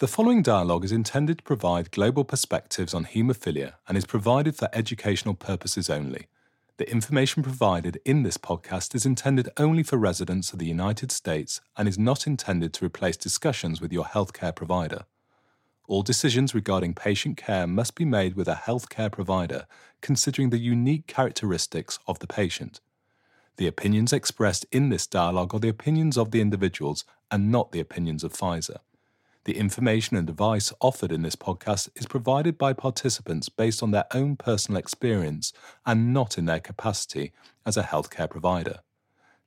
The following dialogue is intended to provide global perspectives on haemophilia and is provided for educational purposes only. The information provided in this podcast is intended only for residents of the United States and is not intended to replace discussions with your healthcare provider. All decisions regarding patient care must be made with a healthcare provider, considering the unique characteristics of the patient. The opinions expressed in this dialogue are the opinions of the individuals and not the opinions of Pfizer. The information and advice offered in this podcast is provided by participants based on their own personal experience and not in their capacity as a healthcare provider.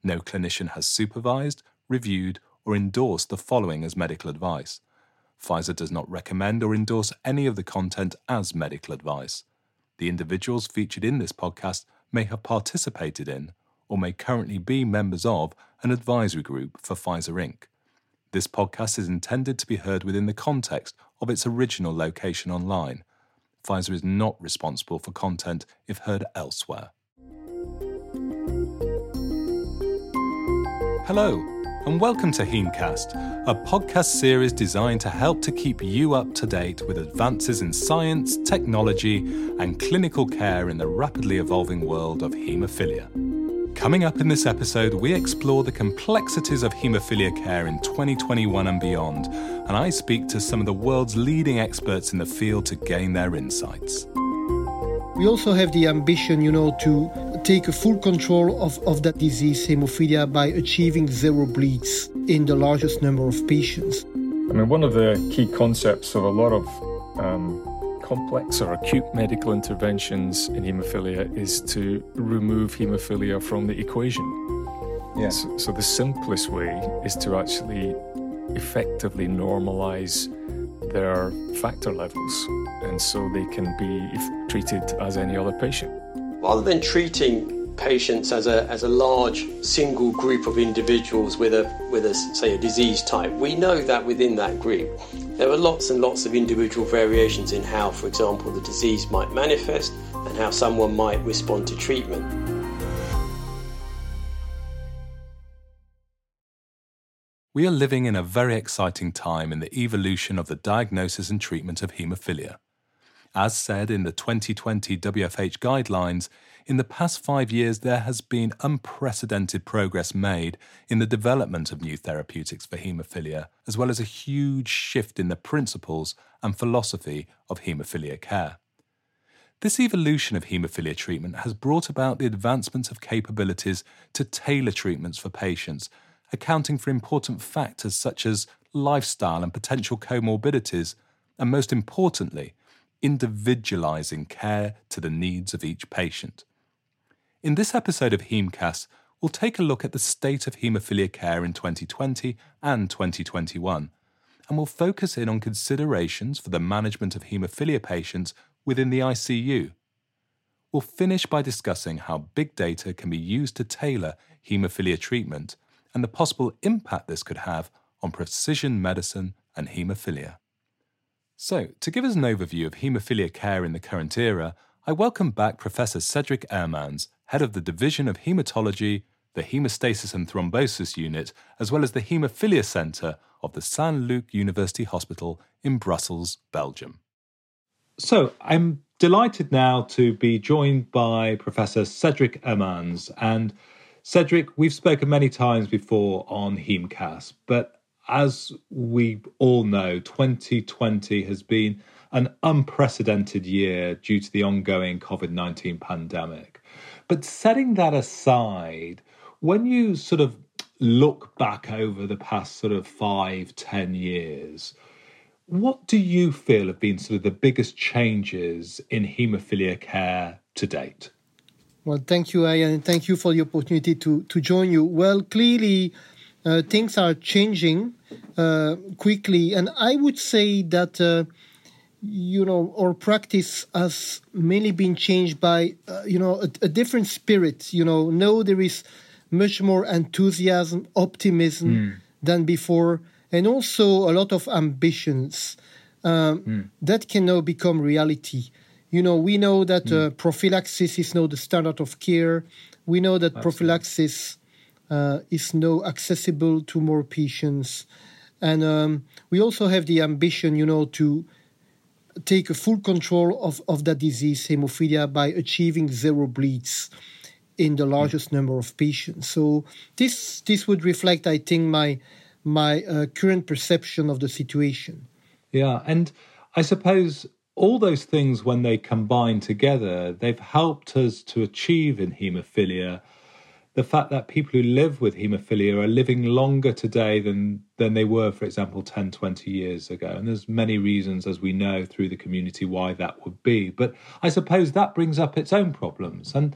No clinician has supervised, reviewed, or endorsed the following as medical advice. Pfizer does not recommend or endorse any of the content as medical advice. The individuals featured in this podcast may have participated in or may currently be members of an advisory group for Pfizer Inc. This podcast is intended to be heard within the context of its original location online. Pfizer is not responsible for content if heard elsewhere. Hello, and welcome to Hemecast, a podcast series designed to help to keep you up to date with advances in science, technology, and clinical care in the rapidly evolving world of haemophilia. Coming up in this episode, we explore the complexities of haemophilia care in 2021 and beyond, and I speak to some of the world's leading experts in the field to gain their insights. We also have the ambition, you know, to take full control of, of that disease, hemophilia, by achieving zero bleeds in the largest number of patients. I mean, one of the key concepts of a lot of um, complex or acute medical interventions in haemophilia is to remove haemophilia from the equation. Yes. So, so the simplest way is to actually effectively normalize their factor levels and so they can be treated as any other patient. Rather than treating patients as a, as a large single group of individuals with a, with a, say, a disease type, we know that within that group there are lots and lots of individual variations in how, for example, the disease might manifest and how someone might respond to treatment. We are living in a very exciting time in the evolution of the diagnosis and treatment of haemophilia. As said in the 2020 WFH guidelines, in the past five years, there has been unprecedented progress made in the development of new therapeutics for haemophilia, as well as a huge shift in the principles and philosophy of haemophilia care. This evolution of haemophilia treatment has brought about the advancement of capabilities to tailor treatments for patients, accounting for important factors such as lifestyle and potential comorbidities, and most importantly, individualizing care to the needs of each patient. In this episode of Hemecast, we'll take a look at the state of haemophilia care in 2020 and 2021, and we'll focus in on considerations for the management of haemophilia patients within the ICU. We'll finish by discussing how big data can be used to tailor haemophilia treatment and the possible impact this could have on precision medicine and haemophilia. So, to give us an overview of haemophilia care in the current era, I welcome back Professor Cedric Hermans, head of the Division of Hematology, the Hemostasis and Thrombosis Unit, as well as the Haemophilia Centre of the Saint Luc University Hospital in Brussels, Belgium. So, I'm delighted now to be joined by Professor Cedric Hermans. And Cedric, we've spoken many times before on Hemecast, but as we all know, 2020 has been an unprecedented year due to the ongoing COVID 19 pandemic. But setting that aside, when you sort of look back over the past sort of five, ten years, what do you feel have been sort of the biggest changes in haemophilia care to date? Well, thank you, Ian, and thank you for the opportunity to, to join you. Well, clearly, uh, things are changing uh, quickly, and I would say that uh, you know, our practice has mainly been changed by, uh, you know, a, a, different spirit. You know, now there is much more enthusiasm, optimism mm. than before, and also a lot of ambitions um, mm. that can now become reality. You know, we know that mm. uh, prophylaxis is now the standard of care. We know that Absolutely. prophylaxis is now accessible to more patients. And um, we also have the ambition, you know, to take a full control of, of that disease, hemophilia, by achieving zero bleeds in the largest number of patients. So this this would reflect, I think, my my uh, current perception of the situation. Yeah, and I suppose all those things, when they combine together, they've helped us to achieve in haemophilia the fact that people who live with haemophilia are living longer today than than they were for example 10 20 years ago. And there's many reasons as we know through the community why that would be. But i suppose that brings up its own problems. And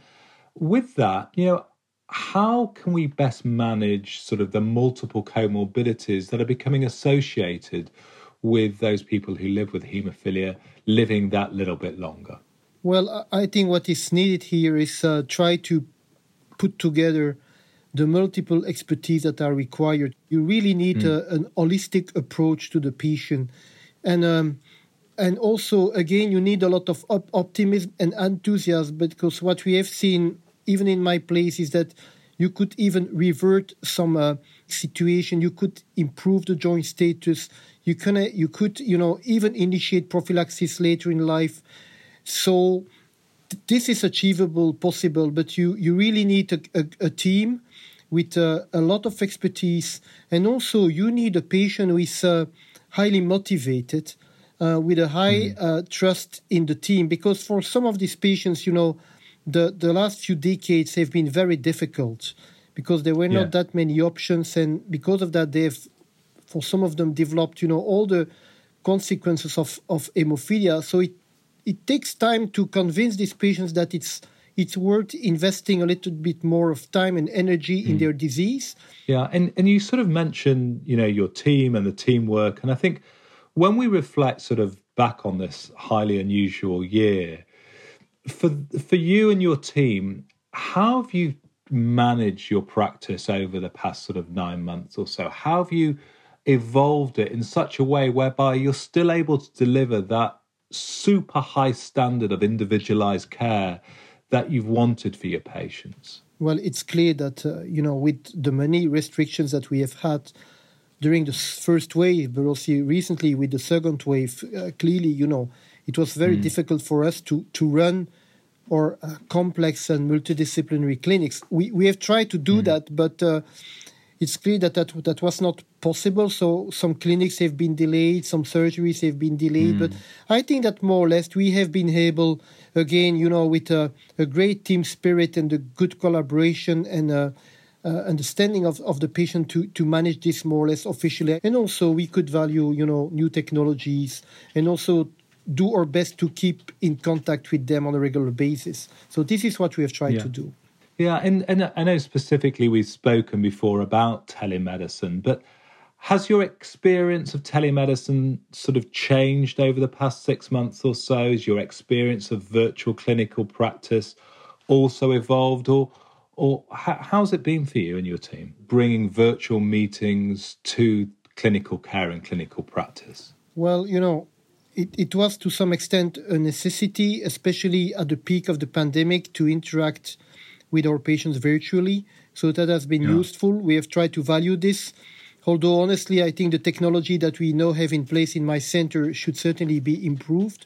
with that you know how can we best manage sort of the multiple comorbidities that are becoming associated with those people who live with haemophilia living that little bit longer? Well, I think what is needed here is uh, try to put together the multiple expertise that are required. You really need mm. a, an holistic approach to the patient, and um, and also again you need a lot of op- optimism and enthusiasm because what we have seen even in my place is that you could even revert some uh, situation you could improve the joint status you can you could you know even initiate prophylaxis later in life so this is achievable possible but you you really need a, a, a team with uh, a lot of expertise and also you need a patient who is uh, highly motivated uh, with a high mm. trust in the team because for some of these patients you know the, the last few decades have been very difficult because there were yeah. not that many options, and because of that, they've, for some of them, developed, you know, all the consequences of, of hemophilia. So it it takes time to convince these patients that it's it's worth investing a little bit more of time and energy mm. in their disease. Yeah, and and you sort of mentioned, you know, your team and the teamwork, and I think when we reflect sort of back on this highly unusual year, for for you and your team, how have you managed your practice over the past sort of nine months or so? How have you evolved it in such a way whereby you're still able to deliver that super high standard of individualized care that you've wanted for your patients? Well, it's clear that uh, you know with the many restrictions that we have had during the first wave, but also recently with the second wave, uh, clearly you know it was very mm. difficult for us to to run or uh, complex and multidisciplinary clinics. We we have tried to do mm. that, but uh, it's clear that, that that was not possible. So some clinics have been delayed, some surgeries have been delayed. Mm. But I think that more or less we have been able, again, you know, with a, a great team spirit and a good collaboration and. Uh, uh, understanding of, of the patient to, to manage this more or less officially. And also we could value, you know, new technologies and also do our best to keep in contact with them on a regular basis. So this is what we have tried yeah. to do. Yeah, and, and I know specifically we've spoken before about telemedicine, but has your experience of telemedicine sort of changed over the past six months or so? Has your experience of virtual clinical practice also evolved, or or how's it been for you and your team bringing virtual meetings to clinical care and clinical practice? Well, you know, it, it was to some extent a necessity, especially at the peak of the pandemic, to interact with our patients virtually. So that has been yeah. useful. We have tried to value this. Although, honestly, I think the technology that we now have in place in my center should certainly be improved.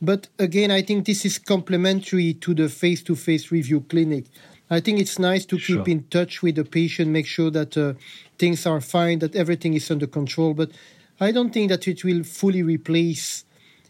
But again, I think this is complementary to the face to face review clinic. I think it's nice to sure. keep in touch with the patient, make sure that uh, things are fine, that everything is under control. But I don't think that it will fully replace,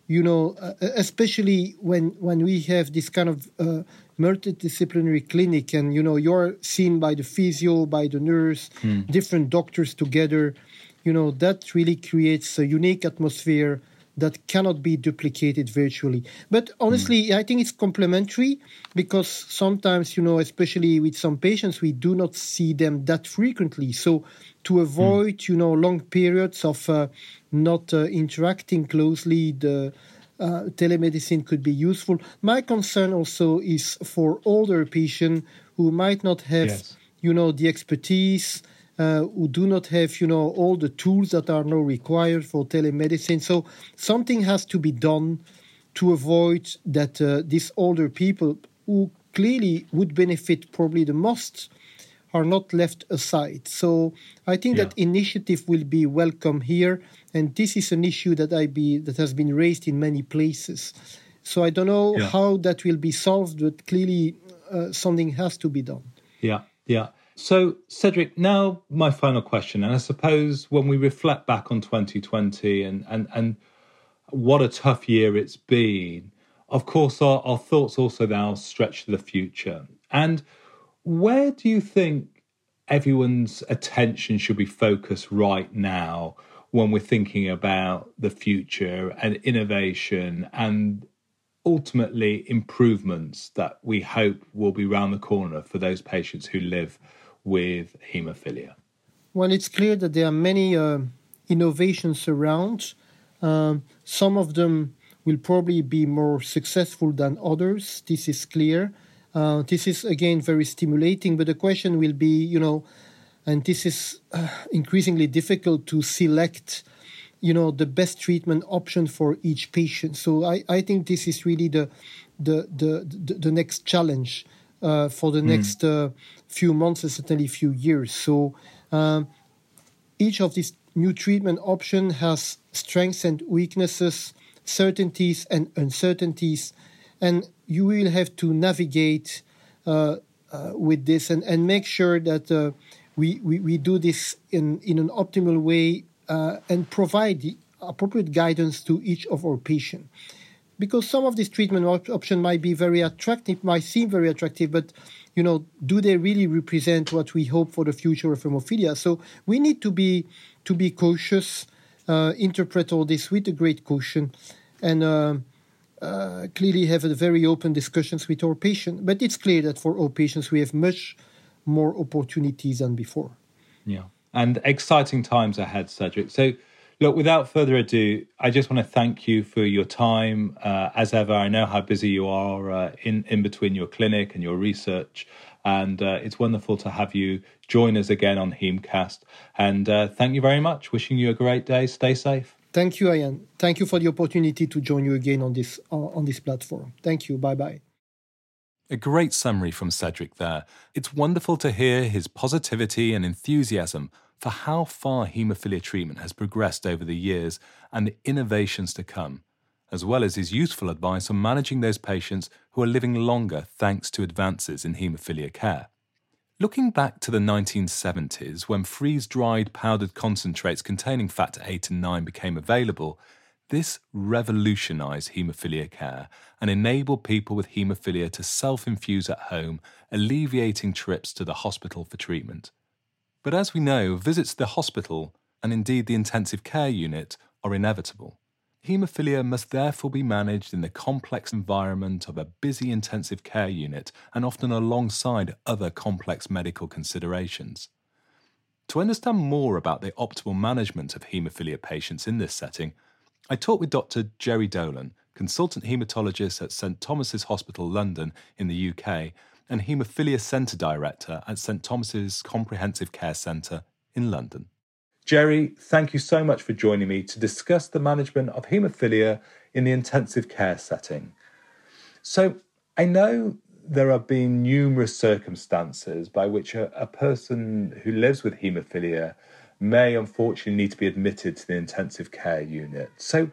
you know, uh, especially when when we have this kind of uh, multidisciplinary clinic, and you know, you're seen by the physio, by the nurse, mm. different doctors together. You know, that really creates a unique atmosphere that cannot be duplicated virtually. But honestly, mm. I think it's complementary because sometimes, you know, especially with some patients, we do not see them that frequently. So to avoid, mm. you know, long periods of uh, not uh, interacting closely, the uh, telemedicine could be useful. My concern also is for older patients who might not have, yes. you know, the expertise uh, who do not have, you know, all the tools that are now required for telemedicine. So something has to be done to avoid that uh, these older people who clearly would benefit probably the most are not left aside. So I think yeah. that initiative will be welcome here, and this is an issue that I be that has been raised in many places. So I don't know yeah. how that will be solved, but clearly uh, something has to be done. Yeah, yeah. So, Cedric, now my final question, and I suppose when we reflect back on 2020 and and and what a tough year it's been, of course, our, our thoughts also now stretch to the future. And where do you think everyone's attention should be focused right now when we're thinking about the future and innovation and ultimately improvements that we hope will be round the corner for those patients who live with haemophilia? Well, it's clear that there are many uh, innovations around. Um, some of them will probably be more successful than others. This is clear. Uh, this is again very stimulating, but the question will be, you know, and this is uh, increasingly difficult to select, you know, the best treatment option for each patient. So I, I think this is really the the the the, the next challenge uh, for the mm. next uh, few months and certainly few years. So um, each of these new treatment option has strengths and weaknesses, certainties and uncertainties, and you will have to navigate uh, uh, with this and, and make sure that uh, we, we, we do this in, in an optimal way and provide the appropriate guidance to each of our patients. Because some of these treatment op- options might be very attractive, might seem very attractive, but you know, do they really represent what we hope for the future of hemophilia? So we need to be to be cautious, uh, interpret all this with a great caution, and uh, uh, clearly have very open discussions with our patient. But it's clear that for our patients, we have much more opportunities than before. Yeah, and exciting times ahead, Cedric. So, look, without further ado, I just want to thank you for your time. Uh, as ever, I know how busy you are uh, in in between your clinic and your research, and uh, it's wonderful to have you join us again on Hemecast. And uh, thank you very much. Wishing you a great day. Stay safe. Thank you, Ian. Thank you for the opportunity to join you again on this on this platform. Thank you. Bye bye. A great summary from Cedric there. It's wonderful to hear his positivity and enthusiasm for how far haemophilia treatment has progressed over the years and the innovations to come, as well as his useful advice on managing those patients who are living longer thanks to advances in haemophilia care. Looking back to the 1970s, when freeze dried powdered concentrates containing factor 8 and 9 became available, this revolutionized haemophilia care and enabled people with haemophilia to self infuse at home, alleviating trips to the hospital for treatment. But as we know, visits to the hospital, and indeed the intensive care unit, are inevitable. Haemophilia must therefore be managed in the complex environment of a busy intensive care unit and often alongside other complex medical considerations. To understand more about the optimal management of haemophilia patients in this setting, I talked with Dr. Gerry Dolan, consultant haematologist at St Thomas's Hospital London in the UK and Haemophilia Centre Director at St Thomas's Comprehensive Care Centre in London. Gerry, thank you so much for joining me to discuss the management of haemophilia in the intensive care setting. So, I know there have been numerous circumstances by which a, a person who lives with haemophilia may unfortunately need to be admitted to the intensive care unit. So,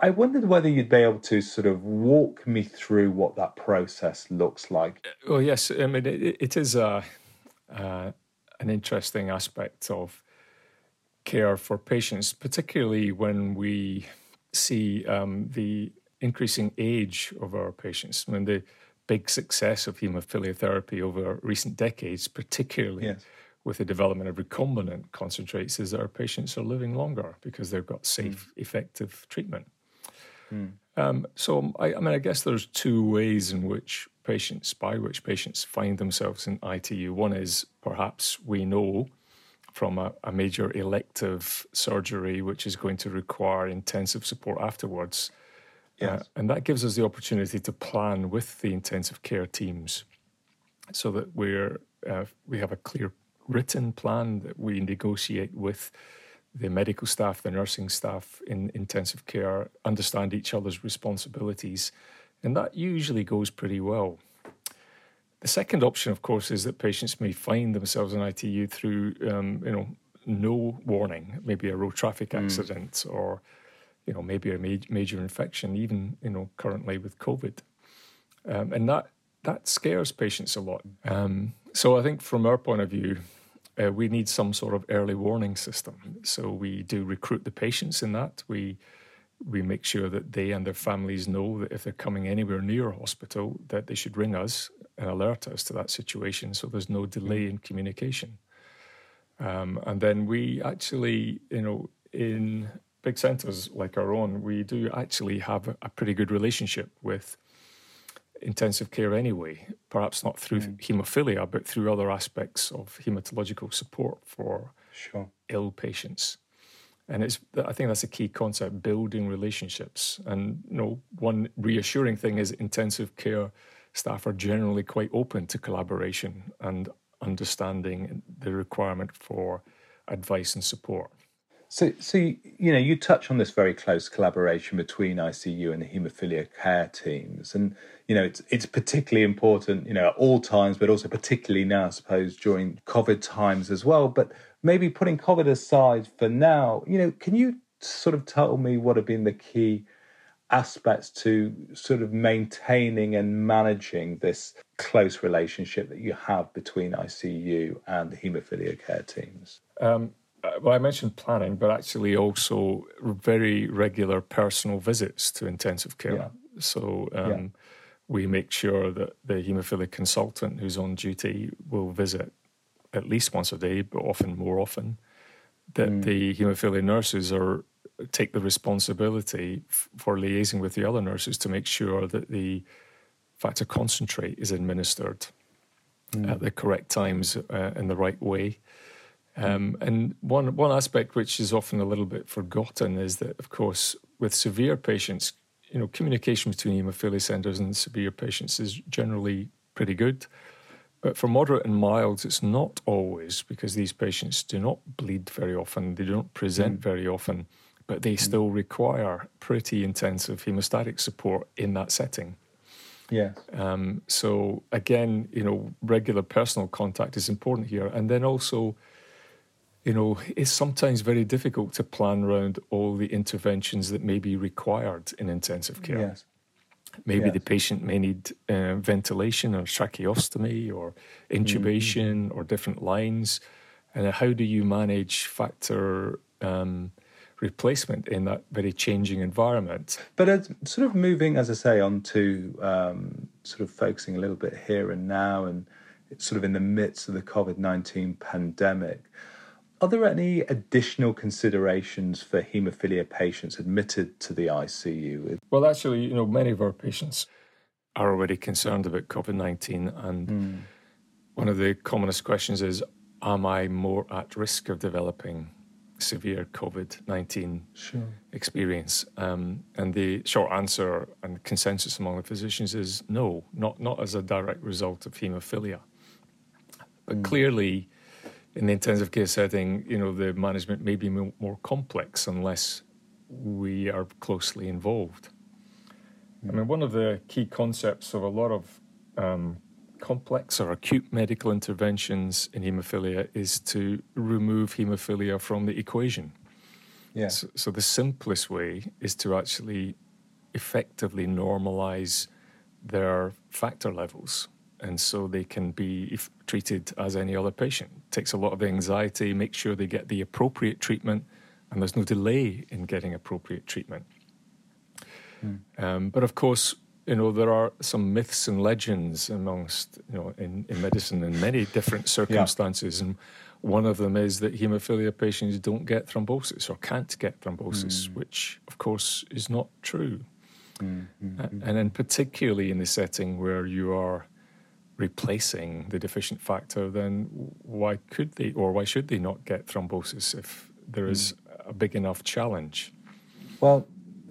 I wondered whether you'd be able to sort of walk me through what that process looks like. Well, yes, I mean it, it is a, uh, an interesting aspect of care for patients, particularly when we see um, the increasing age of our patients. I mean, the big success of haemophilia therapy over recent decades, particularly yes. with the development of recombinant concentrates, is that our patients are living longer because they've got safe, mm. effective treatment. Mm. Um, so, I, I mean, I guess there's two ways in which patients, by which patients find themselves in ITU. One is perhaps we know from a, a, major elective surgery, which is going to require intensive support afterwards. Uh, yes. Uh, and that gives us the opportunity to plan with the intensive care teams so that we're, uh, we have a clear written plan that we negotiate with the medical staff, the nursing staff in intensive care, understand each other's responsibilities. And that usually goes pretty well. The second option, of course, is that patients may find themselves in ITU through, um, you know, no warning, maybe a road traffic mm. accident mm. or, you know, maybe a ma- major infection, even, you know, currently with COVID. Um, and that that scares patients a lot. Um, so I think from our point of view, uh, we need some sort of early warning system. So we do recruit the patients in that. We we make sure that they and their families know that if they're coming anywhere near a hospital, that they should ring us and alert us to that situation. So there's no delay in communication. Um, and then we actually, you know, in big centres like our own, we do actually have a, a pretty good relationship with intensive care anyway, perhaps not through mm. haemophilia, but through other aspects of hematological support for sure. ill patients. And it's, I think that's a key concept: building relationships. And you know, one reassuring thing is intensive care staff are generally quite open to collaboration and understanding the requirement for advice and support. So, so you know, you touch on this very close collaboration between ICU and the haemophilia care teams, and you know, it's it's particularly important, you know, at all times, but also particularly now, I suppose, during COVID times as well. But maybe putting COVID aside for now, you know, can you sort of tell me what have been the key aspects to sort of maintaining and managing this close relationship that you have between ICU and the haemophilia care teams? Um, uh, well, I mentioned planning, but actually also very regular personal visits to intensive care. Yeah. So um, yeah. we make sure that the haemophilia consultant who's on duty will visit at least once a day, but often more often. That mm. the haemophilia nurses are take the responsibility for liaising with the other nurses to make sure that the factor concentrate is administered mm. at the correct times uh, in the right way um, and one one aspect which is often a little bit forgotten is that, of course, with severe patients, you know, communication between haemophilia centres and severe patients is generally pretty good. But for moderate and mild, it's not always because these patients do not bleed very often, they don't present mm. very often, but they mm. still require pretty intensive hemostatic support in that setting. Yeah. Um, so again, you know, regular personal contact is important here, and then also you know, it's sometimes very difficult to plan around all the interventions that may be required in intensive care. Yes. Maybe yes. the patient may need uh, ventilation or tracheostomy or intubation mm-hmm. or different lines. And how do you manage factor um, replacement in that very changing environment? But uh, sort of moving, as I say, on to um, sort of focusing a little bit here and now and sort of in the midst of the COVID 19 pandemic. Are there any additional considerations for haemophilia patients admitted to the ICU? Well, actually, you know, many of our patients are already concerned about COVID 19. And mm. one of the commonest questions is Am I more at risk of developing severe COVID 19 sure. experience? Um, and the short answer and consensus among the physicians is no, not, not as a direct result of haemophilia. But mm. clearly, in the intensive care setting, you know, the management may be more complex unless we are closely involved. I mean, one of the key concepts of a lot of um, complex or acute medical interventions in haemophilia is to remove haemophilia from the equation. Yes. So, so the simplest way is to actually effectively normalize their factor levels and so they can be treated as any other patient. It takes a lot of anxiety, make sure they get the appropriate treatment, and there's no delay in getting appropriate treatment. Mm. Um, but of course, you know there are some myths and legends amongst you know in, in medicine in many different circumstances, yeah. and one of them is that haemophilia patients don't get thrombosis or can't get thrombosis, mm. which of course is not true. Mm-hmm. And then particularly in the setting where you are replacing the deficient factor, then why could they or why should they not get thrombosis if there is a big enough challenge? Well,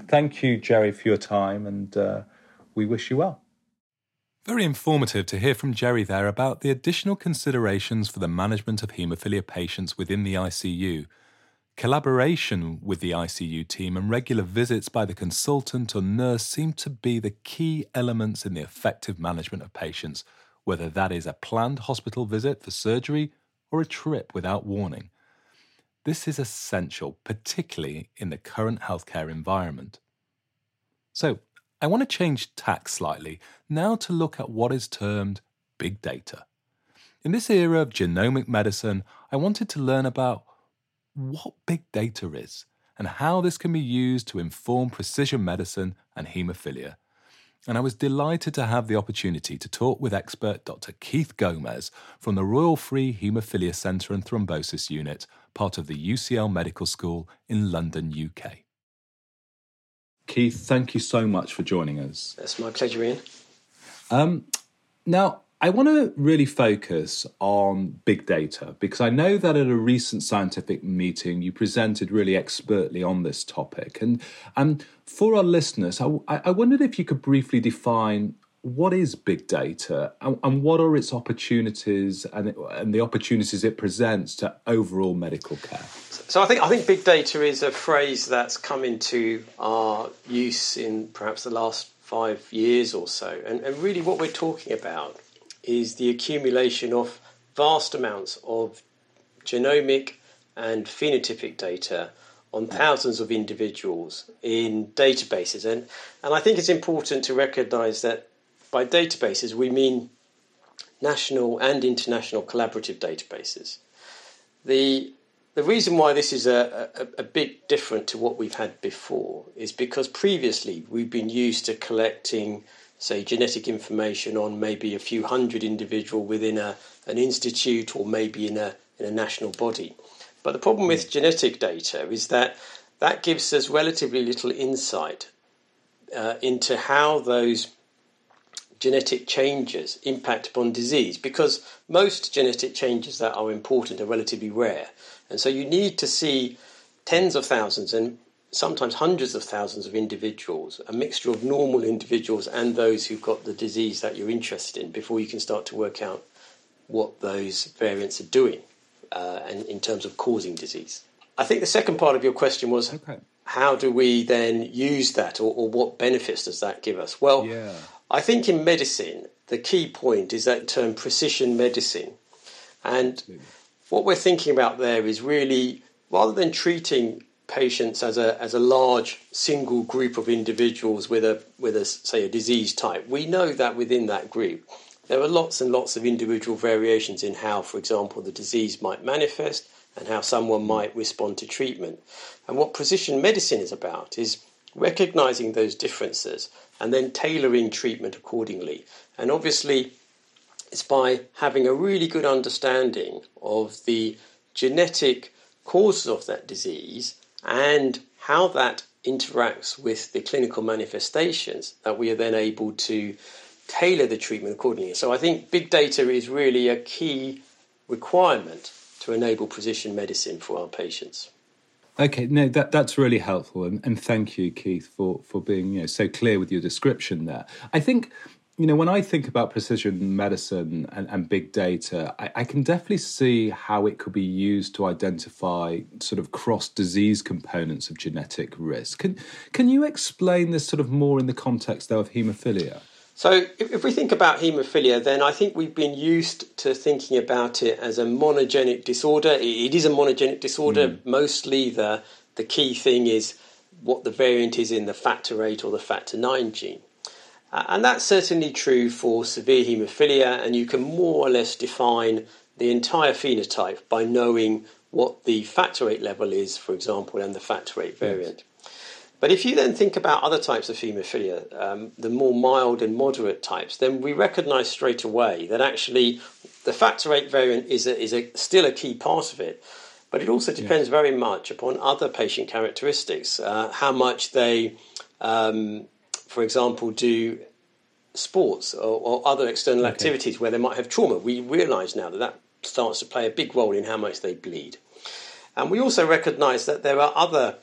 thank you, Gerry, for your time, and uh, we wish you well. Very informative to hear from Gerry there about the additional considerations for the management of haemophilia patients within the ICU. Collaboration with the ICU team and regular visits by the consultant or nurse seem to be the key elements in the effective management of patients whether that is a planned hospital visit for surgery or a trip without warning. This is essential, particularly in the current healthcare environment. So, I want to change tack slightly now to look at what is termed big data. In this era of genomic medicine, I wanted to learn about what big data is and how this can be used to inform precision medicine and haemophilia. And I was delighted to have the opportunity to talk with expert Dr. Keith Gomez from the Royal Free Haemophilia Centre and Thrombosis Unit, part of the UCL Medical School in London, UK. Keith, thank you so much for joining us. It's my pleasure, Ian. Um, now, I want to really focus on big data because I know that at a recent scientific meeting you presented really expertly on this topic. And, and for our listeners, I, I wondered if you could briefly define what is big data and, and what are its opportunities and, and the opportunities it presents to overall medical care? So I think I think big data is a phrase that's come into our use in perhaps the last five years or so, and, and really what we're talking about is the accumulation of vast amounts of genomic and phenotypic data on thousands of individuals in databases. And, and I think it's important to recognize that by databases, we mean national and international collaborative databases. The, the reason why this is a, a, a bit different to what we've had before is because previously we've been used to collecting say, genetic information on maybe a few hundred individual within a, an institute or maybe in a, in a national body. But the problem with genetic data is that that gives us relatively little insight uh, into how those genetic changes impact upon disease because most genetic changes that are important are relatively rare. And so you need to see tens of thousands and sometimes hundreds of thousands of individuals, a mixture of normal individuals and those who've got the disease that you're interested in, before you can start to work out what those variants are doing uh, and in terms of causing disease. I think the second part of your question was okay. how do we then use that or, or, what benefits does that give us? Well, yeah. I think in medicine, the key point is that term precision medicine. And Absolutely. What we're thinking about there is really rather than treating patients as a as a large single group of individuals with a with a say a disease type, we know that within that group there are lots and lots of individual variations in how, for example, the disease might manifest and how someone might respond to treatment. And what precision medicine is about is recognizing those differences and then tailoring treatment accordingly. And obviously, it's by having a really good understanding of the genetic causes of that disease and how that interacts with the clinical manifestations that we are then able to tailor the treatment accordingly. So I think big data is really a key requirement to enable precision medicine for our patients. Okay, no, that that's really helpful, and, and thank you, Keith, for for being you know so clear with your description there. I think you know, when I think about precision medicine and, and big data, I, I, can definitely see how it could be used to identify sort of cross disease components of genetic risk. Can, can you explain this sort of more in the context, though, of haemophilia? So, if, if we think about haemophilia, then I think we've been used to thinking about it as a monogenic disorder. it is a monogenic disorder. Mm. Mostly, the, the key thing is what the variant is in the factor 8 or the factor 9 gene. Uh, and that's certainly true for severe haemophilia, and you can more or less define the entire phenotype by knowing what the factor VIII level is, for example, and the factor VIII variant. Yes. But if you then think about other types of haemophilia, um, the more mild and moderate types, then we recognize straight away that actually the factor VIII variant is, a, is a, still a key part of it. But it also depends very much upon other patient characteristics, uh, how much they um, for example, do sports or, or other external okay. activities where they might have trauma. We realise now that that starts to play a big role in how much they bleed. And we also recognise that there are other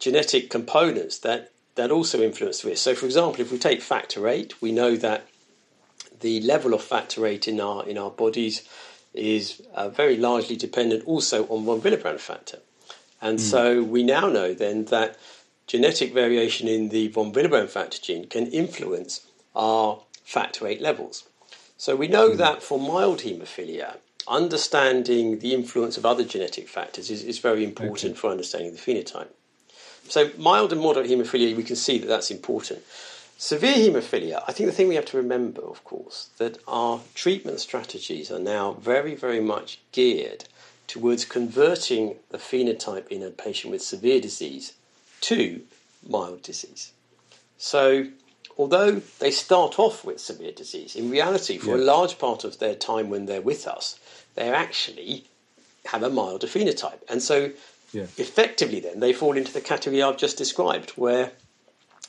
genetic components that, that also influence risk. So, for example, if we take factor VIII, we know that the level of factor VIII in our, in our bodies is uh, very largely dependent also on von Willebrand factor. And mm. so we now know then that genetic variation in the von Willebrand factor gene can influence our factor VIII levels. So we know mm. that for mild haemophilia, understanding the influence of other genetic factors is, is very important okay. for understanding the phenotype. So mild and moderate haemophilia, we can see that that's important. Severe haemophilia, I think the thing we have to remember, of course, that our treatment strategies are now very, very much geared towards converting the phenotype in a patient with severe disease to mild disease. So, although they start off with severe disease, in reality, for yeah. a large part of their time when they're with us, they actually have a milder phenotype. And so, yeah. effectively, then, they fall into the category I've just described, where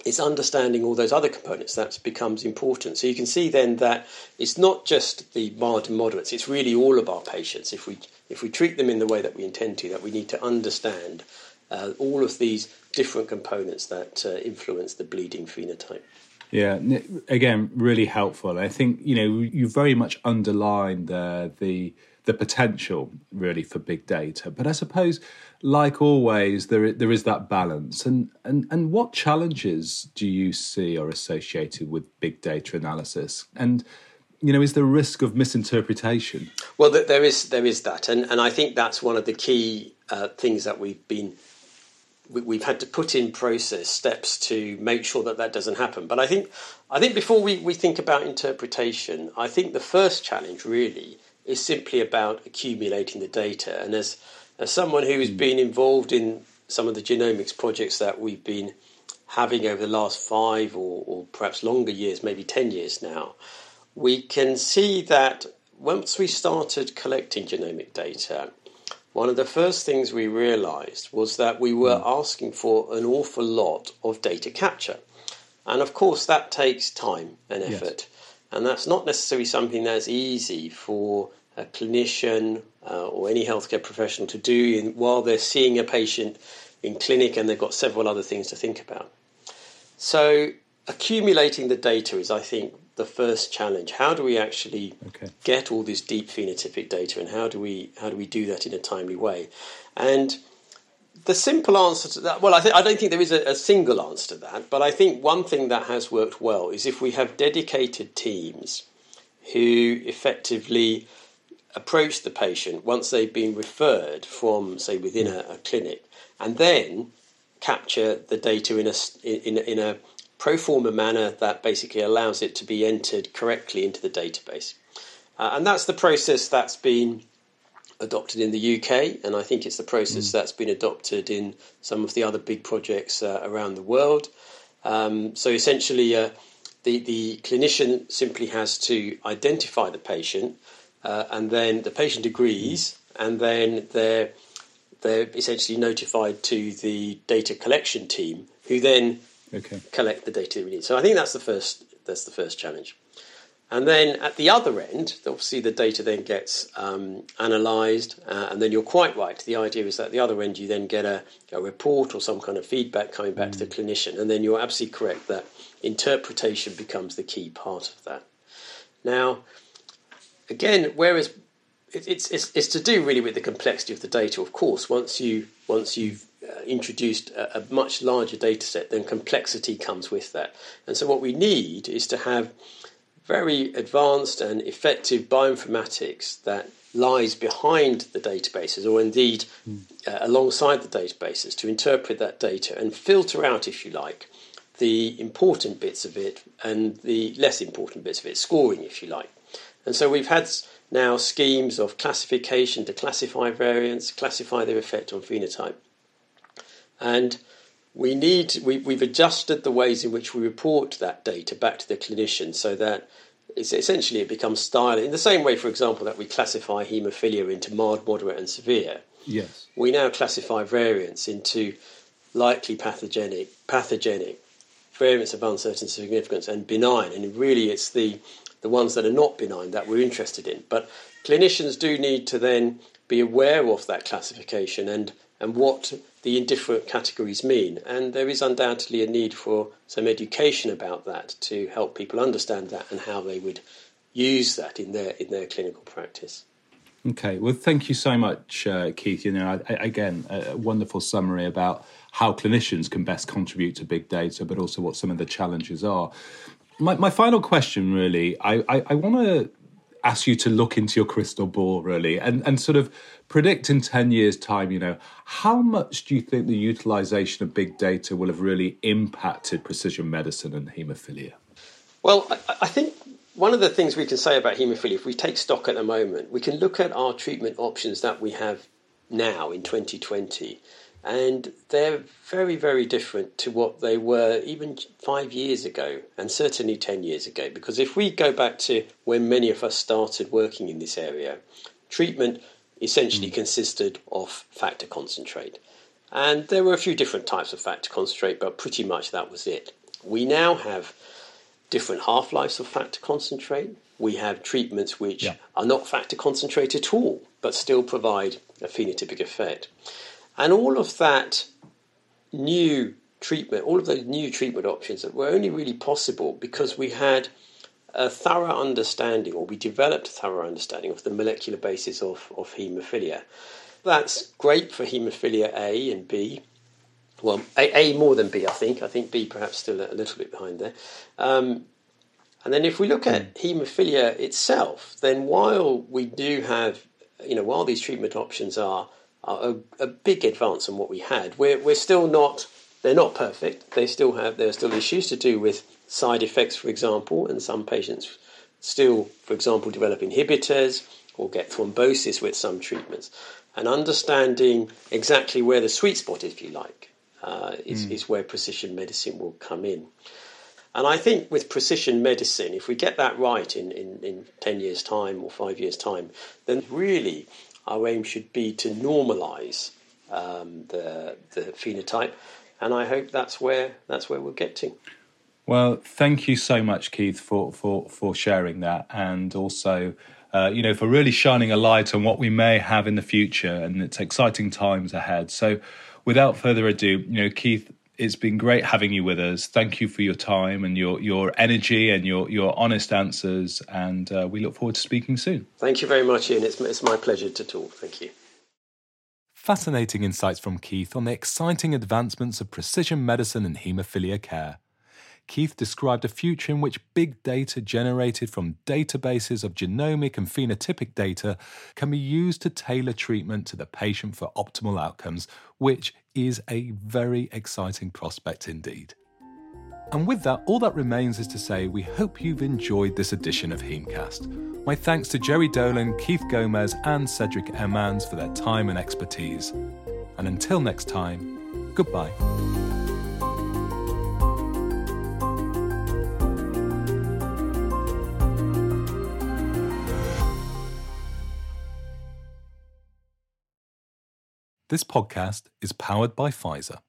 it's understanding all those other components that becomes important. So you can see then that it's not just the mild and moderates; it's really all of our patients. If we if we treat them in the way that we intend to, that we need to understand uh, all of these different components that uh, influence the bleeding phenotype. Yeah, again, really helpful. I think you know you very much underlined the the the potential really for big data, but I suppose, like always, there there is that balance. And and and what challenges do you see are associated with big data analysis? And you know, is there risk of misinterpretation? Well, there is there is that, and and I think that's one of the key uh, things that we've been we, have had to put in process steps to make sure that that doesn't happen. But I think I think before we, we think about interpretation, I think the first challenge really is simply about accumulating the data. And as as someone who has hmm. been involved in some of the genomics projects that we've been having over the last five or, or perhaps longer years, maybe ten years now, we can see that once we started collecting genomic data, one of the first things we realized was that we were mm. asking for an awful lot of data capture. And of course, that takes time and effort. Yes. And that's not necessarily something that's easy for a clinician uh, or any healthcare professional to do in, while they're seeing a patient in clinic and they've got several other things to think about. So, accumulating the data is, I think, the first challenge. How do we actually okay. get all this deep phenotypic data, and how do we how do we do that in a timely way? And the simple answer to that, well, I, th- I don't think there is a, a, single answer to that, but I think one thing that has worked well is if we have dedicated teams who effectively approach the patient once they've been referred from, say, within a, a clinic, and then capture the data in a in, in a pro forma manner that basically allows it to be entered correctly into the database. Uh, and that's the process that's been adopted in the UK, and I think it's the process mm. that's been adopted in some of the other big projects uh, around the world. Um, so essentially, uh, the, the clinician simply has to identify the patient, uh, and then the patient agrees, mm. and then they're, they're essentially notified to the data collection team, who then okay. collect the data we need. So I think that's the first that's the first challenge. And then at the other end, obviously the data then gets um, analysed, uh, and then you're quite right. The idea is that at the other end you then get a, a report or some kind of feedback coming back mm. to the mm. clinician, and then you're absolutely correct that interpretation becomes the key part of that. Now, again, whereas it's, it's, it's to do really with the complexity of the data. Of course, once you once you've introduced a, a, much larger data set, then complexity comes with that. And so, what we need is to have very advanced and effective bioinformatics that lies behind the databases, or indeed mm. uh, alongside the databases, to interpret that data and filter out, if you like, the important bits of it and the less important bits of it, scoring, if you like. And so, we've had now schemes of classification to classify variants, classify their effect on phenotype. And we need we, we've adjusted the ways in which we report that data back to the clinician so that it's essentially it becomes style in the same way, for example, that we classify haemophilia into mild, moderate, and severe. Yes. We now classify variants into likely pathogenic, pathogenic, variants of uncertain significance, and benign. And really, it's the the ones that are not benign that we're interested in. But clinicians do need to then be aware of that classification and, and what the indifferent categories mean. And there is undoubtedly a need for some education about that to help people understand that and how they would use that in their in their clinical practice. Okay, well, thank you so much, uh, Keith. You know, I, again, a wonderful summary about how clinicians can best contribute to big data, but also what some of the challenges are. My, my final question, really, I, I, I want to ask you to look into your crystal ball really and, and sort of predict in 10 years time you know how much do you think the utilization of big data will have really impacted precision medicine and hemophilia? Well I, I think one of the things we can say about haemophilia if we take stock at the moment we can look at our treatment options that we have now in 2020 and they're very, very different to what they were even five years ago, and certainly 10 years ago. Because if we go back to when many of us started working in this area, treatment essentially mm. consisted of factor concentrate. And there were a few different types of factor concentrate, but pretty much that was it. We now have different half lives of factor concentrate. We have treatments which yeah. are not factor concentrate at all, but still provide a phenotypic effect. And all of that new treatment, all of those new treatment options that were only really possible because we had a thorough understanding, or we developed a thorough understanding of the molecular basis of, of haemophilia. That's great for haemophilia A and B. Well, A, a more than B, I think. I think B perhaps still a, little bit behind there. Um, and then if we look at haemophilia itself, then while we do have, you know, while these treatment options are a, a big advance on what we had. We're, we're still not, they're not perfect. They still have, there are still issues to do with side effects, for example, and some patients still, for example, develop inhibitors or get thrombosis with some treatments. And understanding exactly where the sweet spot, if you like, uh, is, mm. is where precision medicine will come in. And I think with precision medicine, if we get that right in, in, in 10 years' time or five years' time, then really our aim should be to normalise um, the the phenotype, and I hope that's where that's where we'll get to. Well, thank you so much, Keith, for for for sharing that, and also. Uh, you know, for really shining a light on what we may have in the future, and it's exciting times ahead. So, without further ado, you know, Keith, it's been great having you with us. Thank you for your time and your your energy and your your honest answers. And uh, we look forward to speaking soon. Thank you very much, Ian. It's it's my pleasure to talk. Thank you. Fascinating insights from Keith on the exciting advancements of precision medicine and haemophilia care. Keith described a future in which big data generated from databases of genomic and phenotypic data can be used to tailor treatment to the patient for optimal outcomes, which is a very exciting prospect indeed. And with that, all that remains is to say we hope you've enjoyed this edition of Haemcast. My thanks to Gerry Dolan, Keith Gomez, and Cedric Hermans for their time and expertise. And until next time, goodbye. This podcast is powered by Pfizer.